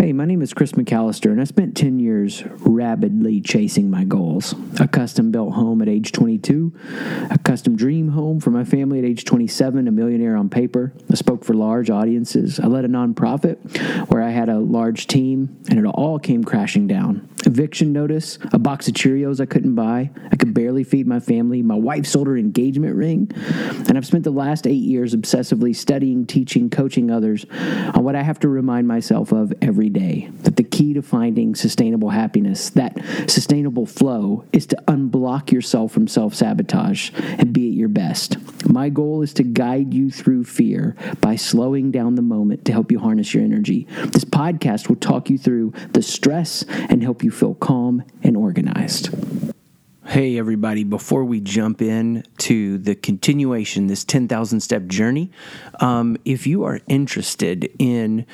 Hey, my name is Chris McAllister, and I spent 10 years rabidly chasing my goals. A custom built home at age 22, a custom dream home for my family at age 27, a millionaire on paper. I spoke for large audiences. I led a nonprofit where I had a large team, and it all came crashing down. Eviction notice, a box of Cheerios I couldn't buy. I could barely feed my family. My wife sold her engagement ring. And I've spent the last eight years obsessively studying, teaching, coaching others on what I have to remind myself of every day that the key to finding sustainable happiness, that sustainable flow, is to unblock yourself from self sabotage and be at your best. My goal is to guide you through fear by slowing down the moment to help you harness your energy. This podcast will talk you through the stress and help you feel calm and organized. Hey, everybody, before we jump in to the continuation, this 10,000 step journey, um, if you are interested in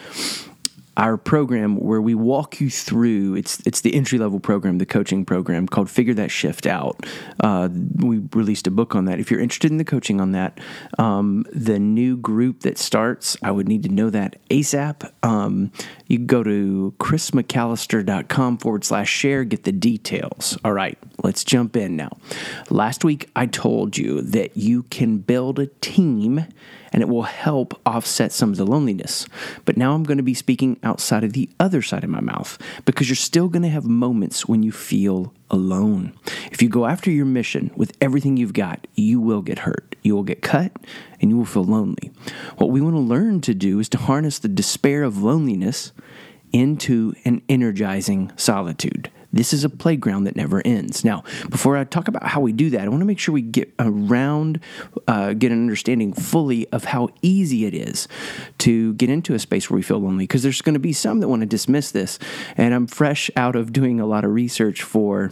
our program where we walk you through it's it's the entry level program the coaching program called figure that shift out. Uh, we released a book on that. If you're interested in the coaching on that um, the new group that starts i would need to know that asap um, you go to chrismcallister.com forward slash share get the details. All right let's jump in now. Last week i told you that you can build a team and it will help offset some of the loneliness. But now I'm going to be speaking outside of the other side of my mouth because you're still going to have moments when you feel alone. If you go after your mission with everything you've got, you will get hurt. You will get cut and you will feel lonely. What we want to learn to do is to harness the despair of loneliness into an energizing solitude. This is a playground that never ends. Now, before I talk about how we do that, I want to make sure we get around, uh, get an understanding fully of how easy it is to get into a space where we feel lonely. Because there's going to be some that want to dismiss this. And I'm fresh out of doing a lot of research for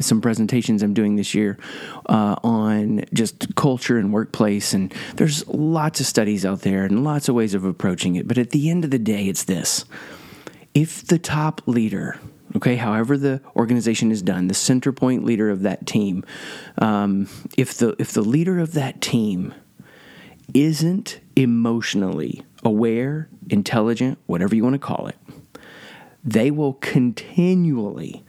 some presentations I'm doing this year uh, on just culture and workplace. And there's lots of studies out there and lots of ways of approaching it. But at the end of the day, it's this if the top leader okay, however the organization is done, the center point leader of that team, um, if the if the leader of that team isn't emotionally aware, intelligent, whatever you want to call it, they will continually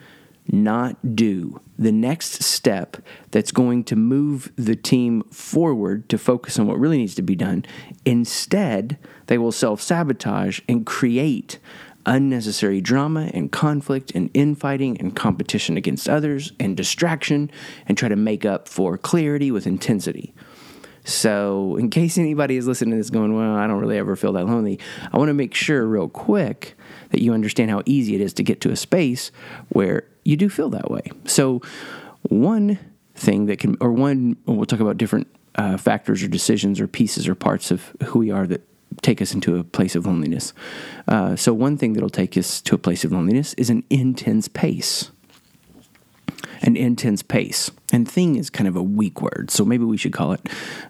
not do the next step that's going to move the team forward to focus on what really needs to be done. Instead, they will self sabotage and create unnecessary drama and conflict and infighting and competition against others and distraction and try to make up for clarity with intensity. So, in case anybody is listening to this going, well, I don't really ever feel that lonely, I want to make sure, real quick, that you understand how easy it is to get to a space where you do feel that way. So, one thing that can, or one, we'll talk about different uh, factors or decisions or pieces or parts of who we are that take us into a place of loneliness. Uh, so, one thing that'll take us to a place of loneliness is an intense pace. An intense pace. And thing is kind of a weak word, so maybe we should call it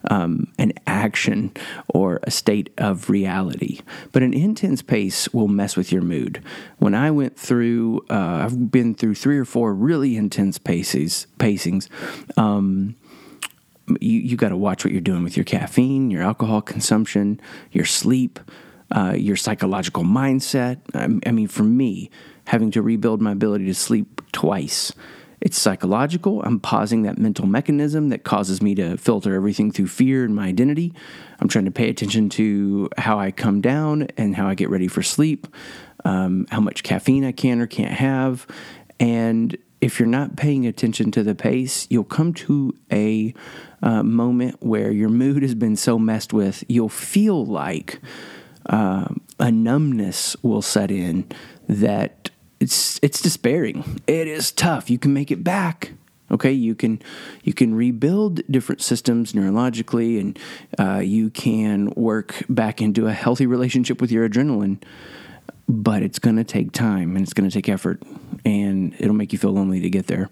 um, an action or a state of reality. But an intense pace will mess with your mood. When I went through, uh, I've been through three or four really intense paces, pacings. Um, you, you got to watch what you're doing with your caffeine, your alcohol consumption, your sleep, uh, your psychological mindset. I, I mean, for me, having to rebuild my ability to sleep twice. It's psychological. I'm pausing that mental mechanism that causes me to filter everything through fear and my identity. I'm trying to pay attention to how I come down and how I get ready for sleep, um, how much caffeine I can or can't have. And if you're not paying attention to the pace, you'll come to a uh, moment where your mood has been so messed with, you'll feel like uh, a numbness will set in that it's it's despairing. It is tough. You can make it back. Okay, you can you can rebuild different systems neurologically, and uh, you can work back into a healthy relationship with your adrenaline. But it's going to take time, and it's going to take effort, and it'll make you feel lonely to get there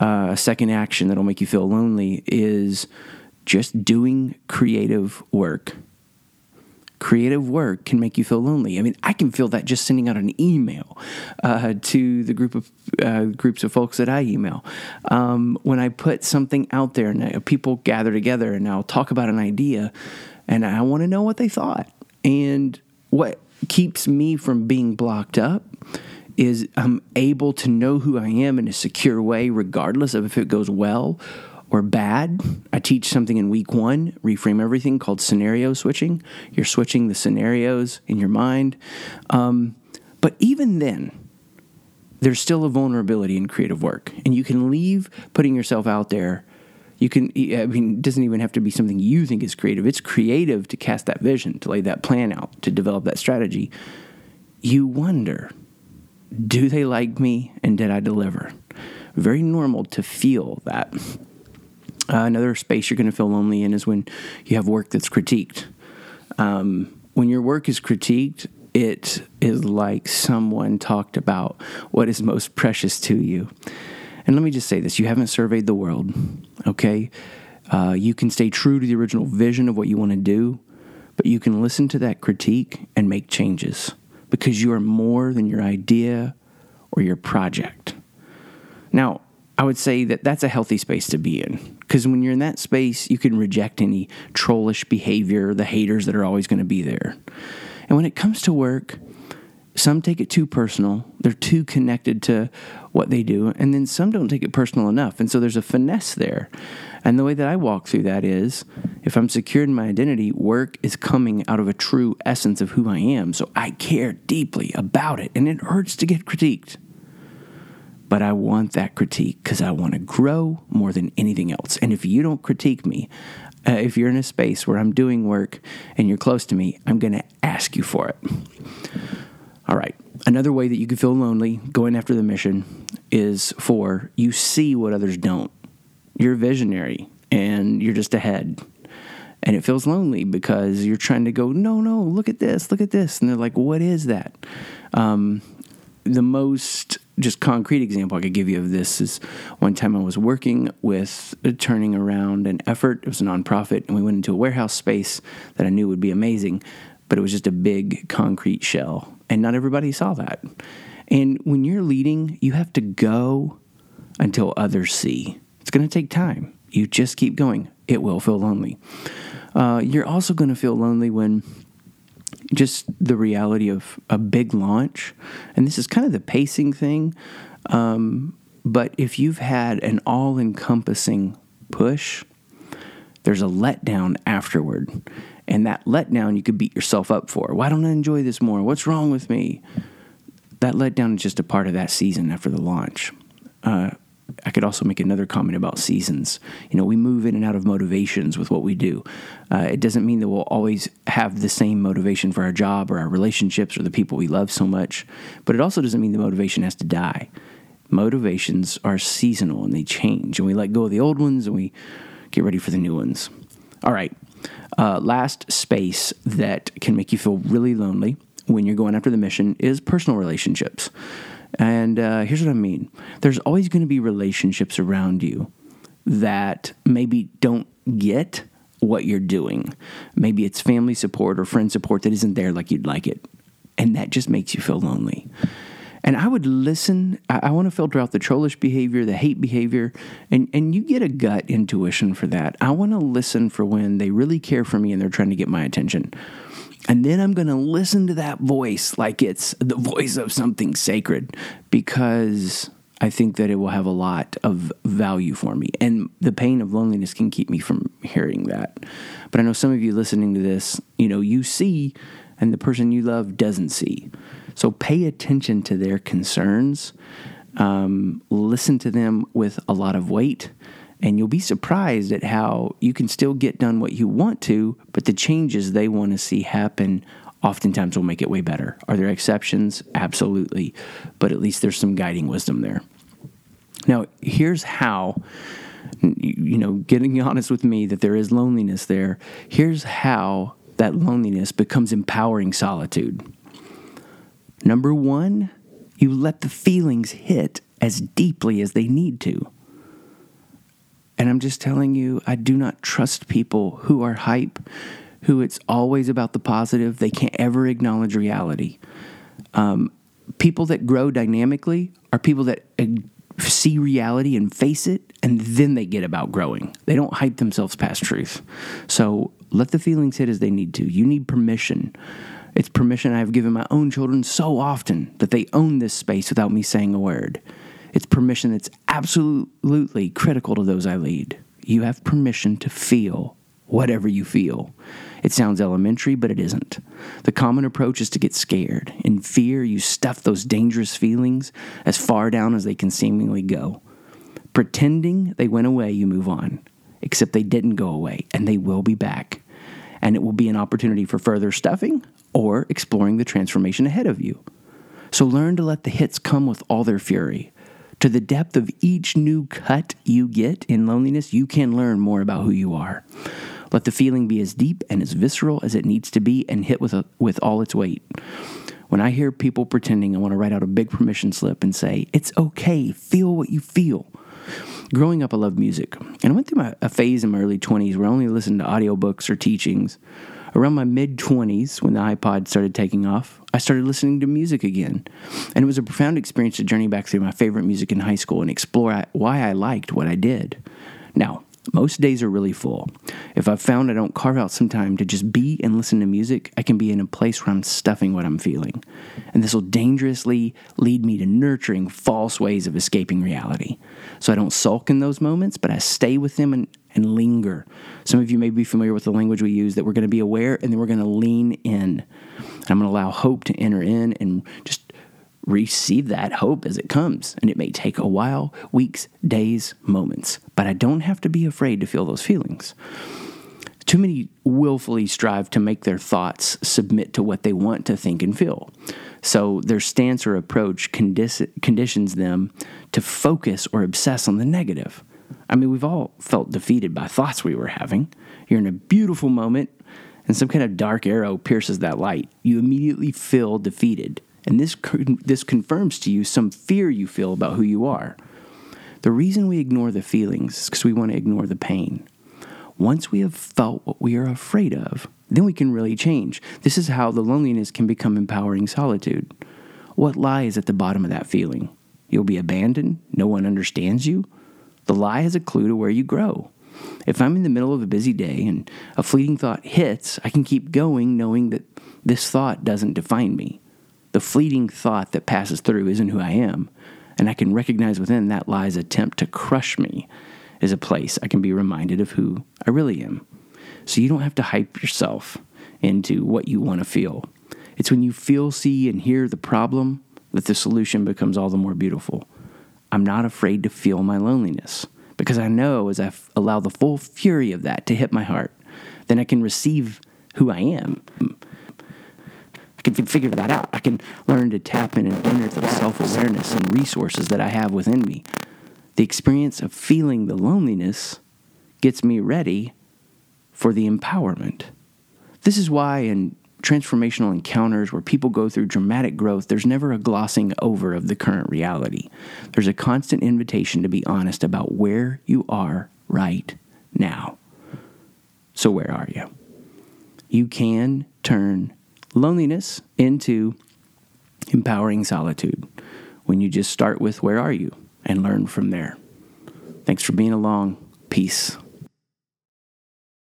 uh, a second action that'll make you feel lonely is just doing creative work. Creative work can make you feel lonely. I mean, I can feel that just sending out an email uh, to the group of uh, groups of folks that I email. Um, when I put something out there and I, people gather together and I'll talk about an idea, and I want to know what they thought and what keeps me from being blocked up is I'm able to know who I am in a secure way, regardless of if it goes well or bad. I teach something in week one, reframe everything, called scenario switching. You're switching the scenarios in your mind. Um, but even then, there's still a vulnerability in creative work, and you can leave putting yourself out there. You can, I mean, it doesn't even have to be something you think is creative. It's creative to cast that vision, to lay that plan out, to develop that strategy. You wonder do they like me and did I deliver? Very normal to feel that. Uh, another space you're going to feel lonely in is when you have work that's critiqued. Um, when your work is critiqued, it is like someone talked about what is most precious to you. And let me just say this you haven't surveyed the world, okay? Uh, you can stay true to the original vision of what you want to do, but you can listen to that critique and make changes because you are more than your idea or your project. Now, I would say that that's a healthy space to be in because when you're in that space, you can reject any trollish behavior, the haters that are always going to be there. And when it comes to work, some take it too personal. They're too connected to what they do. And then some don't take it personal enough. And so there's a finesse there. And the way that I walk through that is if I'm secure in my identity, work is coming out of a true essence of who I am. So I care deeply about it. And it hurts to get critiqued. But I want that critique because I want to grow more than anything else. And if you don't critique me, uh, if you're in a space where I'm doing work and you're close to me, I'm going to ask you for it. All right. Another way that you can feel lonely going after the mission is for you see what others don't. You're visionary and you're just ahead. And it feels lonely because you're trying to go, no, no, look at this, look at this. And they're like, what is that? Um, the most just concrete example I could give you of this is one time I was working with turning around an effort. It was a nonprofit, and we went into a warehouse space that I knew would be amazing, but it was just a big concrete shell. And not everybody saw that. And when you're leading, you have to go until others see. It's going to take time. You just keep going. It will feel lonely. Uh, you're also going to feel lonely when just the reality of a big launch, and this is kind of the pacing thing. Um, but if you've had an all encompassing push, there's a letdown afterward. And that letdown you could beat yourself up for. Why don't I enjoy this more? What's wrong with me? That letdown is just a part of that season after the launch. Uh, I could also make another comment about seasons. You know, we move in and out of motivations with what we do. Uh, it doesn't mean that we'll always have the same motivation for our job or our relationships or the people we love so much, but it also doesn't mean the motivation has to die. Motivations are seasonal and they change, and we let go of the old ones and we get ready for the new ones. All right, uh, last space that can make you feel really lonely when you're going after the mission is personal relationships. And uh, here's what I mean there's always going to be relationships around you that maybe don't get what you're doing. Maybe it's family support or friend support that isn't there like you'd like it. And that just makes you feel lonely. And I would listen. I, I want to filter out the trollish behavior, the hate behavior, and, and you get a gut intuition for that. I want to listen for when they really care for me and they're trying to get my attention. And then I'm going to listen to that voice like it's the voice of something sacred because I think that it will have a lot of value for me. And the pain of loneliness can keep me from hearing that. But I know some of you listening to this, you know, you see, and the person you love doesn't see. So pay attention to their concerns, um, listen to them with a lot of weight and you'll be surprised at how you can still get done what you want to, but the changes they want to see happen oftentimes will make it way better. Are there exceptions? Absolutely. But at least there's some guiding wisdom there. Now, here's how, you know, getting honest with me that there is loneliness there. Here's how that loneliness becomes empowering solitude. Number one, you let the feelings hit as deeply as they need to. And I'm just telling you, I do not trust people who are hype, who it's always about the positive. They can't ever acknowledge reality. Um, people that grow dynamically are people that uh, see reality and face it, and then they get about growing. They don't hype themselves past truth. So let the feelings hit as they need to. You need permission It's permission I have given my own children so often that they own this space without me saying a word. It's permission that's absolutely critical to those I lead. You have permission to feel whatever you feel. It sounds elementary, but it isn't. The common approach is to get scared. In fear, you stuff those dangerous feelings as far down as they can seemingly go. Pretending they went away, you move on. Except they didn't go away, and they will be back. And it will be an opportunity for further stuffing or exploring the transformation ahead of you. So learn to let the hits come with all their fury. To the depth of each new cut you get in loneliness, you can learn more about who you are. Let the feeling be as deep and as visceral as it needs to be and hit with, a, with all its weight. When I hear people pretending, I want to write out a big permission slip and say, It's okay, feel what you feel. Growing up, I loved music, and I went through my, a phase in my early 20s where I only listened to audiobooks or teachings. Around my mid 20s, when the iPod started taking off, I started listening to music again. And it was a profound experience to journey back through my favorite music in high school and explore why I liked what I did. Now, most days are really full. If I've found I don't carve out some time to just be and listen to music, I can be in a place where I'm stuffing what I'm feeling. And this will dangerously lead me to nurturing false ways of escaping reality. So I don't sulk in those moments, but I stay with them and, and linger. Some of you may be familiar with the language we use that we're going to be aware and then we're going to lean in. I'm going to allow hope to enter in and just receive that hope as it comes. And it may take a while, weeks, days, moments. But I don't have to be afraid to feel those feelings. Too many willfully strive to make their thoughts submit to what they want to think and feel. So their stance or approach condi- conditions them to focus or obsess on the negative. I mean, we've all felt defeated by thoughts we were having. You're in a beautiful moment, and some kind of dark arrow pierces that light. You immediately feel defeated. And this, this confirms to you some fear you feel about who you are. The reason we ignore the feelings is because we want to ignore the pain. Once we have felt what we are afraid of, then we can really change. This is how the loneliness can become empowering solitude. What lies at the bottom of that feeling? You'll be abandoned, no one understands you. The lie has a clue to where you grow. If I'm in the middle of a busy day and a fleeting thought hits, I can keep going knowing that this thought doesn't define me. The fleeting thought that passes through isn't who I am, and I can recognize within that lie's attempt to crush me is a place I can be reminded of who I really am. So you don't have to hype yourself into what you want to feel. It's when you feel, see, and hear the problem that the solution becomes all the more beautiful. I'm not afraid to feel my loneliness because I know as I allow the full fury of that to hit my heart, then I can receive who I am. Can figure that out. I can learn to tap in and unearth the self awareness and resources that I have within me. The experience of feeling the loneliness gets me ready for the empowerment. This is why in transformational encounters where people go through dramatic growth, there's never a glossing over of the current reality. There's a constant invitation to be honest about where you are right now. So, where are you? You can turn loneliness into empowering solitude when you just start with where are you and learn from there. Thanks for being along. Peace.